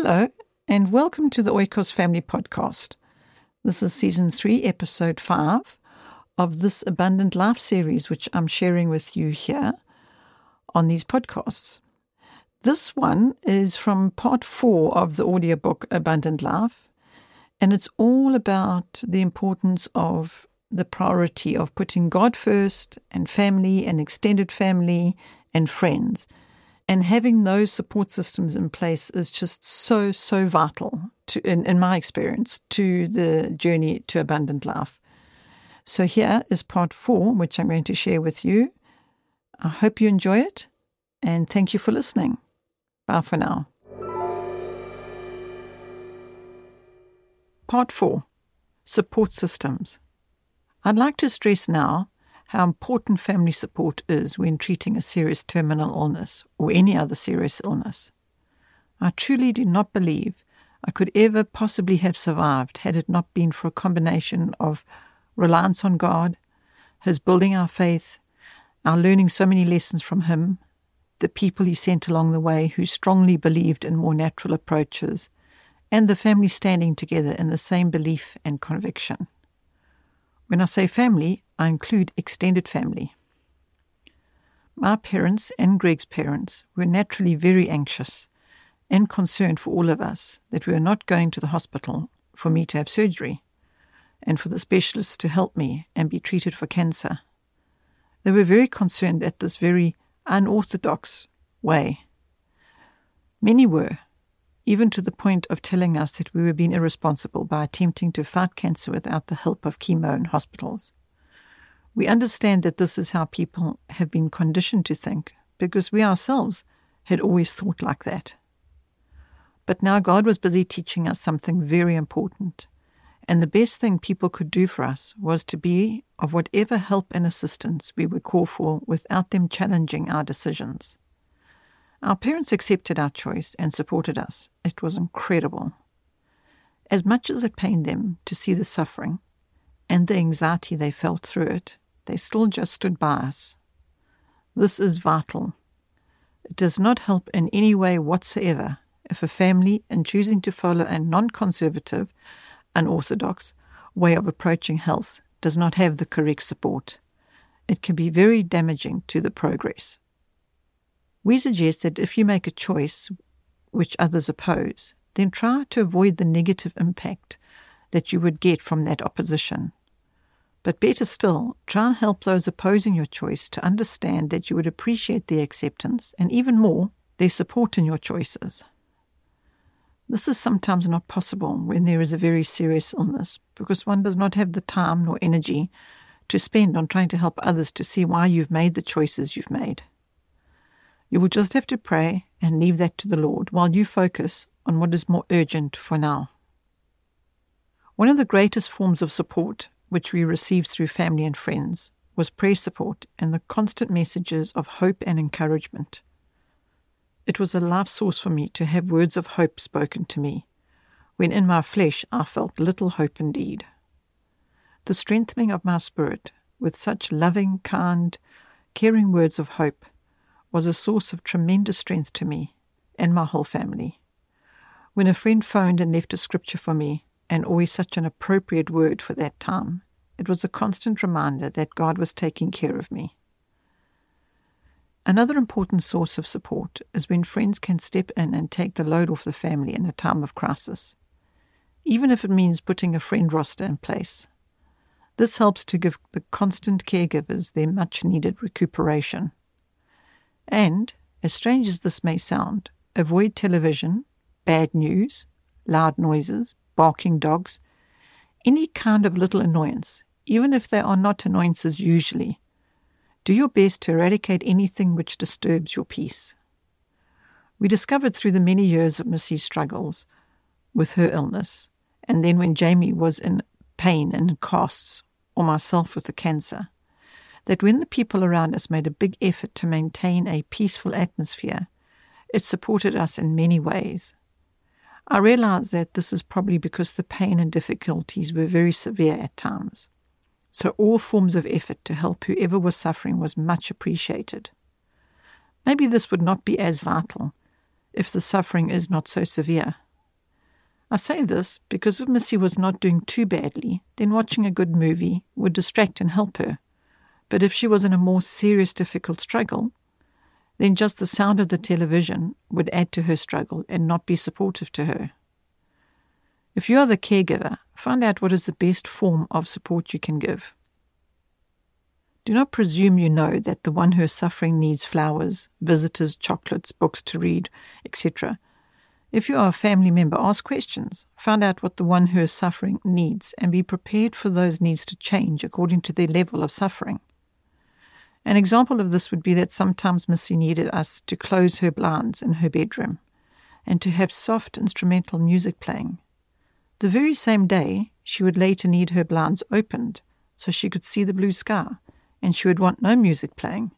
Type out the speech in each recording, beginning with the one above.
Hello, and welcome to the Oikos Family Podcast. This is season three, episode five of this Abundant Life series, which I'm sharing with you here on these podcasts. This one is from part four of the audiobook Abundant Life, and it's all about the importance of the priority of putting God first and family and extended family and friends. And having those support systems in place is just so, so vital, to, in, in my experience, to the journey to abundant life. So, here is part four, which I'm going to share with you. I hope you enjoy it, and thank you for listening. Bye for now. Part four Support Systems. I'd like to stress now how important family support is when treating a serious terminal illness or any other serious illness. I truly do not believe I could ever possibly have survived had it not been for a combination of reliance on God, His building our faith, our learning so many lessons from Him, the people He sent along the way who strongly believed in more natural approaches, and the family standing together in the same belief and conviction. When I say family, I include extended family. My parents and Greg's parents were naturally very anxious and concerned for all of us that we were not going to the hospital for me to have surgery and for the specialists to help me and be treated for cancer. They were very concerned at this very unorthodox way. Many were, even to the point of telling us that we were being irresponsible by attempting to fight cancer without the help of chemo and hospitals. We understand that this is how people have been conditioned to think because we ourselves had always thought like that. But now God was busy teaching us something very important, and the best thing people could do for us was to be of whatever help and assistance we would call for without them challenging our decisions. Our parents accepted our choice and supported us. It was incredible. As much as it pained them to see the suffering and the anxiety they felt through it, they still just stood by us. This is vital. It does not help in any way whatsoever if a family, in choosing to follow a non conservative, unorthodox way of approaching health, does not have the correct support. It can be very damaging to the progress. We suggest that if you make a choice which others oppose, then try to avoid the negative impact that you would get from that opposition. But better still, try and help those opposing your choice to understand that you would appreciate their acceptance and even more, their support in your choices. This is sometimes not possible when there is a very serious illness because one does not have the time nor energy to spend on trying to help others to see why you've made the choices you've made. You will just have to pray and leave that to the Lord while you focus on what is more urgent for now. One of the greatest forms of support which we received through family and friends, was prayer support and the constant messages of hope and encouragement. It was a life source for me to have words of hope spoken to me, when in my flesh I felt little hope indeed. The strengthening of my spirit with such loving, kind, caring words of hope was a source of tremendous strength to me and my whole family. When a friend phoned and left a scripture for me, and always such an appropriate word for that time. It was a constant reminder that God was taking care of me. Another important source of support is when friends can step in and take the load off the family in a time of crisis, even if it means putting a friend roster in place. This helps to give the constant caregivers their much needed recuperation. And, as strange as this may sound, avoid television, bad news, loud noises, barking dogs, any kind of little annoyance, even if they are not annoyances usually. Do your best to eradicate anything which disturbs your peace. We discovered through the many years of Missy's struggles with her illness, and then when Jamie was in pain and casts, or myself with the cancer, that when the people around us made a big effort to maintain a peaceful atmosphere, it supported us in many ways. I realize that this is probably because the pain and difficulties were very severe at times. So all forms of effort to help whoever was suffering was much appreciated. Maybe this would not be as vital if the suffering is not so severe. I say this because if Missy was not doing too badly, then watching a good movie would distract and help her. But if she was in a more serious, difficult struggle, then just the sound of the television would add to her struggle and not be supportive to her. If you are the caregiver, find out what is the best form of support you can give. Do not presume you know that the one who is suffering needs flowers, visitors, chocolates, books to read, etc. If you are a family member, ask questions. Find out what the one who is suffering needs and be prepared for those needs to change according to their level of suffering. An example of this would be that sometimes Missy needed us to close her blinds in her bedroom and to have soft instrumental music playing. The very same day, she would later need her blinds opened so she could see the blue sky and she would want no music playing.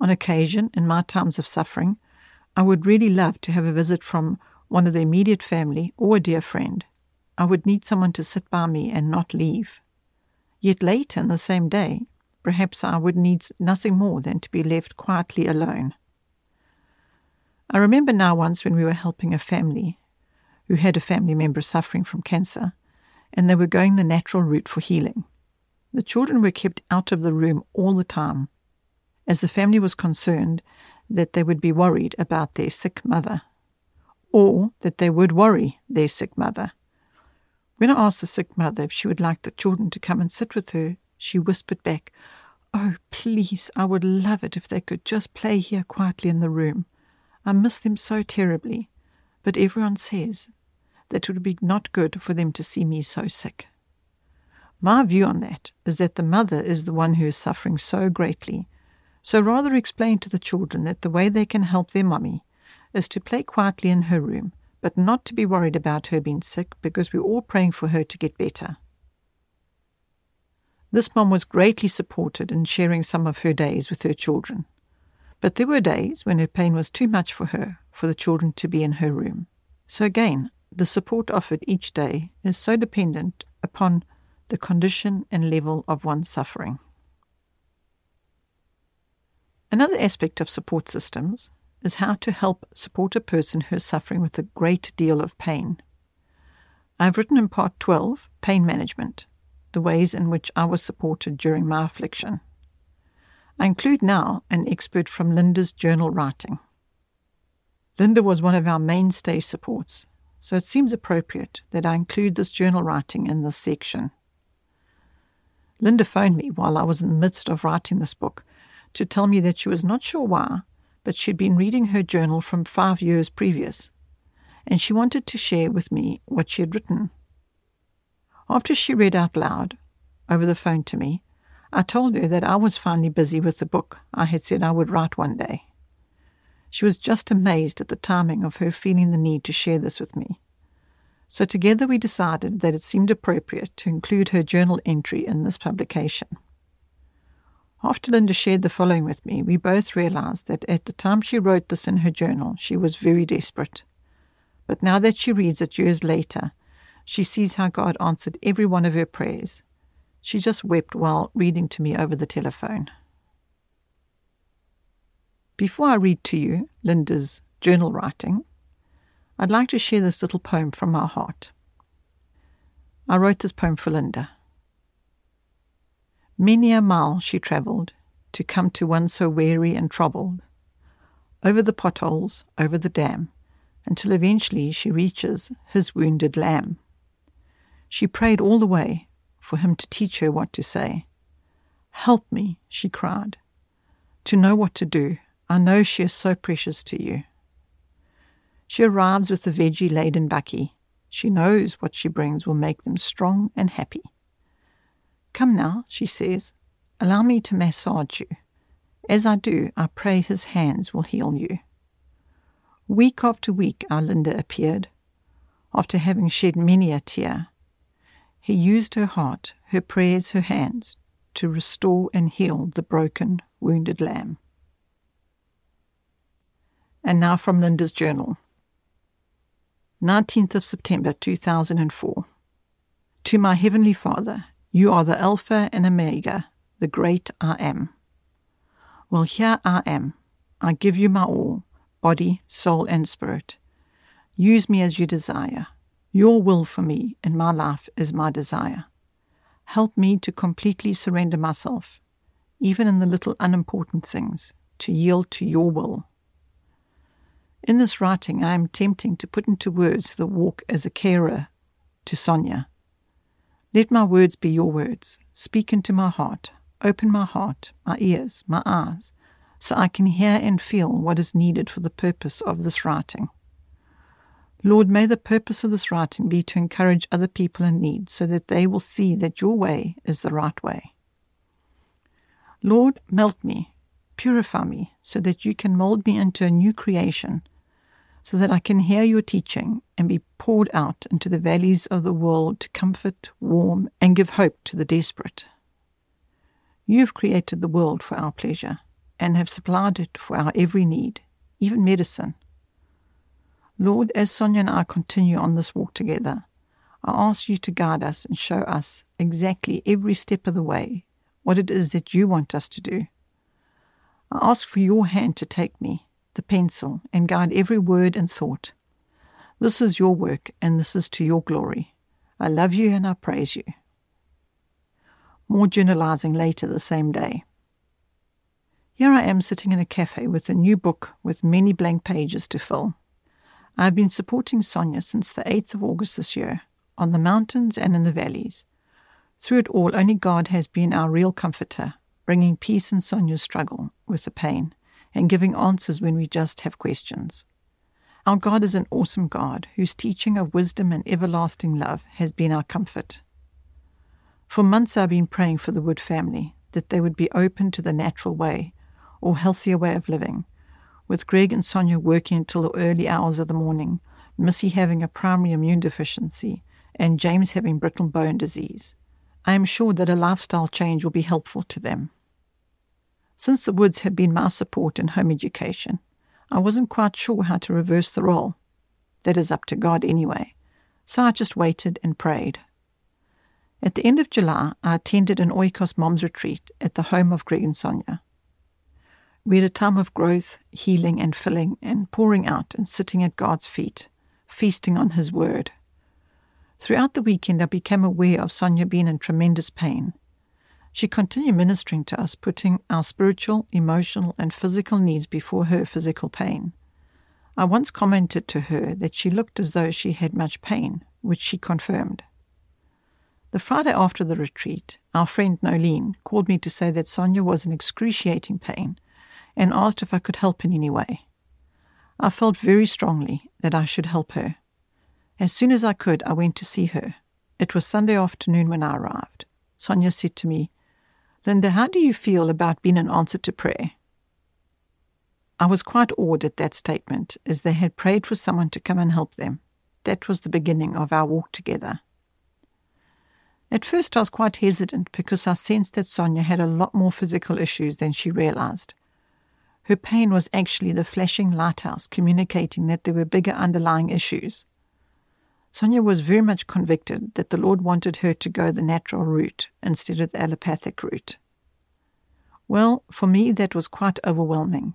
On occasion, in my times of suffering, I would really love to have a visit from one of the immediate family or a dear friend. I would need someone to sit by me and not leave. Yet later in the same day, perhaps I would need nothing more than to be left quietly alone. I remember now once when we were helping a family who had a family member suffering from cancer, and they were going the natural route for healing. The children were kept out of the room all the time, as the family was concerned that they would be worried about their sick mother, or that they would worry their sick mother. When I asked the sick mother if she would like the children to come and sit with her, she whispered back, Oh, please, I would love it if they could just play here quietly in the room. I miss them so terribly, but everyone says that it would be not good for them to see me so sick. My view on that is that the mother is the one who is suffering so greatly. So rather explain to the children that the way they can help their mummy is to play quietly in her room, but not to be worried about her being sick because we're all praying for her to get better. This mom was greatly supported in sharing some of her days with her children. But there were days when her pain was too much for her, for the children to be in her room. So again, the support offered each day is so dependent upon the condition and level of one's suffering. Another aspect of support systems is how to help support a person who is suffering with a great deal of pain. I've written in part 12, Pain Management, the ways in which I was supported during my affliction. I include now an expert from Linda's journal writing. Linda was one of our mainstay supports, so it seems appropriate that I include this journal writing in this section. Linda phoned me while I was in the midst of writing this book to tell me that she was not sure why, but she'd been reading her journal from five years previous, and she wanted to share with me what she had written. After she read out loud, over the phone to me, I told her that I was finally busy with the book I had said I would write one day. She was just amazed at the timing of her feeling the need to share this with me. So together we decided that it seemed appropriate to include her journal entry in this publication. After Linda shared the following with me, we both realized that at the time she wrote this in her journal, she was very desperate. But now that she reads it years later, she sees how God answered every one of her prayers. She just wept while reading to me over the telephone. Before I read to you Linda's journal writing, I'd like to share this little poem from my heart. I wrote this poem for Linda. Many a mile she travelled to come to one so weary and troubled, over the potholes, over the dam, until eventually she reaches his wounded lamb. She prayed all the way for him to teach her what to say. Help me, she cried, to know what to do. I know she is so precious to you. She arrives with the veggie laden bakkie. She knows what she brings will make them strong and happy. Come now, she says, allow me to massage you. As I do, I pray his hands will heal you. Week after week, our Linda appeared, after having shed many a tear. He used her heart, her prayers, her hands, to restore and heal the broken, wounded lamb. And now from Linda's journal. 19th of September 2004. To my Heavenly Father, you are the Alpha and Omega, the great I am. Well, here I am. I give you my all, body, soul, and spirit. Use me as you desire. Your will for me in my life is my desire. Help me to completely surrender myself, even in the little unimportant things, to yield to your will. In this writing, I am tempting to put into words the walk as a carer to Sonja. Let my words be your words. Speak into my heart. Open my heart, my ears, my eyes, so I can hear and feel what is needed for the purpose of this writing. Lord, may the purpose of this writing be to encourage other people in need so that they will see that your way is the right way. Lord, melt me, purify me, so that you can mold me into a new creation, so that I can hear your teaching and be poured out into the valleys of the world to comfort, warm, and give hope to the desperate. You have created the world for our pleasure and have supplied it for our every need, even medicine. Lord, as Sonja and I continue on this walk together, I ask you to guide us and show us exactly every step of the way what it is that you want us to do. I ask for your hand to take me, the pencil, and guide every word and thought. This is your work, and this is to your glory. I love you and I praise you. More journalizing later the same day. Here I am sitting in a cafe with a new book with many blank pages to fill. I have been supporting Sonja since the 8th of August this year, on the mountains and in the valleys. Through it all, only God has been our real comforter, bringing peace in Sonja's struggle with the pain and giving answers when we just have questions. Our God is an awesome God whose teaching of wisdom and everlasting love has been our comfort. For months I've been praying for the Wood family, that they would be open to the natural way or healthier way of living, with Greg and Sonja working until the early hours of the morning, Missy having a primary immune deficiency, and James having brittle bone disease. I am sure that a lifestyle change will be helpful to them. Since the Woods had been my support in home education, I wasn't quite sure how to reverse the role. That is up to God anyway. So I just waited and prayed. At the end of July, I attended an Oikos Moms retreat at the home of Greg and Sonja. We had a time of growth, healing, and filling, and pouring out and sitting at God's feet, feasting on His Word. Throughout the weekend, I became aware of Sonja being in tremendous pain. She continued ministering to us, putting our spiritual, emotional, and physical needs before her physical pain. I once commented to her that she looked as though she had much pain, which she confirmed. The Friday after the retreat, our friend Nolene called me to say that Sonja was in excruciating pain and asked if I could help in any way. I felt very strongly that I should help her. As soon as I could, I went to see her. It was Sunday afternoon when I arrived. Sonja said to me, Linda, how do you feel about being an answer to prayer? I was quite awed at that statement, as they had prayed for someone to come and help them. That was the beginning of our walk together. At first, I was quite hesitant because I sensed that Sonja had a lot more physical issues than she realized. Her pain was actually the flashing lighthouse communicating that there were bigger underlying issues. Sonja was very much convicted that the Lord wanted her to go the natural route instead of the allopathic route. Well, for me, that was quite overwhelming.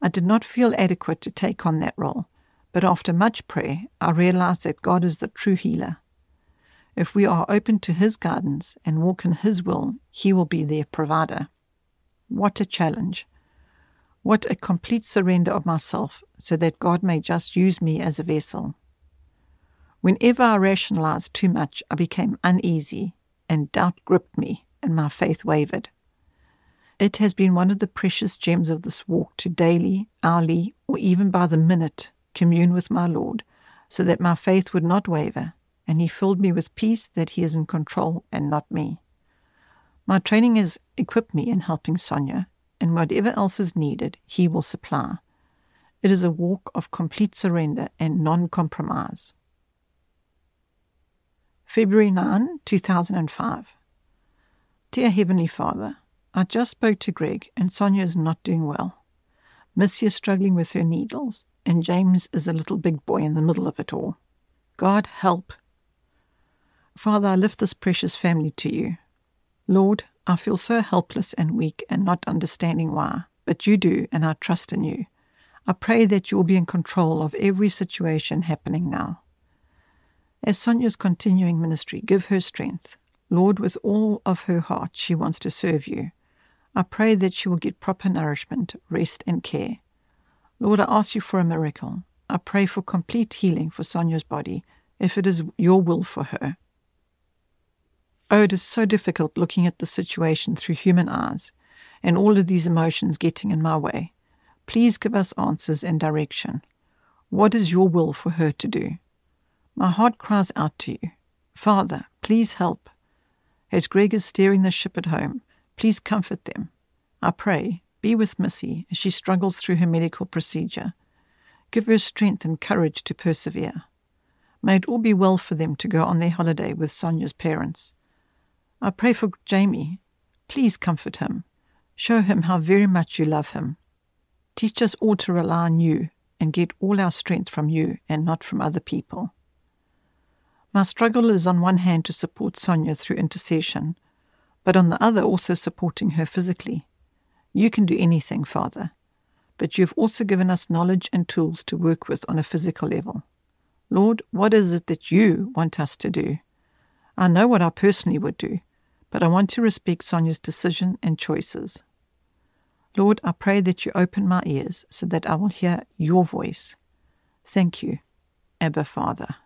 I did not feel adequate to take on that role, but after much prayer, I realized that God is the true healer. If we are open to His guidance and walk in His will, He will be their provider. What a challenge! What a complete surrender of myself so that God may just use me as a vessel. Whenever I rationalized too much, I became uneasy, and doubt gripped me, and my faith wavered. It has been one of the precious gems of this walk to daily, hourly, or even by the minute commune with my Lord, so that my faith would not waver, and He filled me with peace that He is in control and not me. My training has equipped me in helping Sonja and whatever else is needed, He will supply. It is a walk of complete surrender and non compromise. February 9, 2005. Dear Heavenly Father, I just spoke to Greg, and Sonja is not doing well. Missy is struggling with her needles, and James is a little big boy in the middle of it all. God help. Father, I lift this precious family to you. Lord, I feel so helpless and weak and not understanding why, but you do, and I trust in you. I pray that you will be in control of every situation happening now. As Sonja's continuing ministry, give her strength. Lord, with all of her heart, she wants to serve you. I pray that she will get proper nourishment, rest, and care. Lord, I ask you for a miracle. I pray for complete healing for Sonja's body, if it is your will for her. Oh, it is so difficult looking at the situation through human eyes, and all of these emotions getting in my way. Please give us answers and direction. What is your will for her to do? My heart cries out to you. Father, please help. As Greg is steering the ship at home, please comfort them. I pray, be with Missy as she struggles through her medical procedure. Give her strength and courage to persevere. May it all be well for them to go on their holiday with Sonja's parents. I pray for Jamie. Please comfort him. Show him how very much you love him. Teach us all to rely on you and get all our strength from you and not from other people. My struggle is on one hand to support Sonja through intercession, but on the other also supporting her physically. You can do anything, Father, but you have also given us knowledge and tools to work with on a physical level. Lord, what is it that you want us to do? I know what I personally would do, but I want to respect Sonja's decision and choices. Lord, I pray that you open my ears so that I will hear your voice. Thank you, Abba Father.